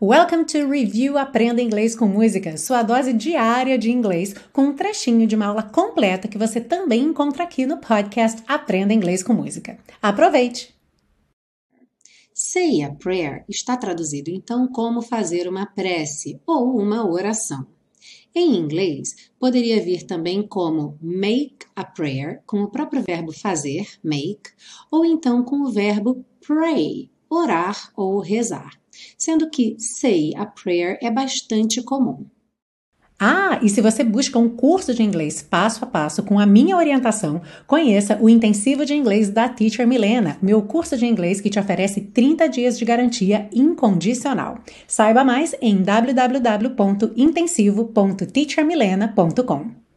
Welcome to Review Aprenda Inglês com Música, sua dose diária de inglês, com um trechinho de uma aula completa que você também encontra aqui no podcast Aprenda Inglês com Música. Aproveite! Say a prayer está traduzido então como fazer uma prece ou uma oração. Em inglês, poderia vir também como make a prayer, com o próprio verbo fazer, make, ou então com o verbo pray, orar ou rezar sendo que say a prayer é bastante comum. Ah, e se você busca um curso de inglês passo a passo com a minha orientação, conheça o Intensivo de Inglês da Teacher Milena, meu curso de inglês que te oferece 30 dias de garantia incondicional. Saiba mais em www.intensivo.teachermilena.com.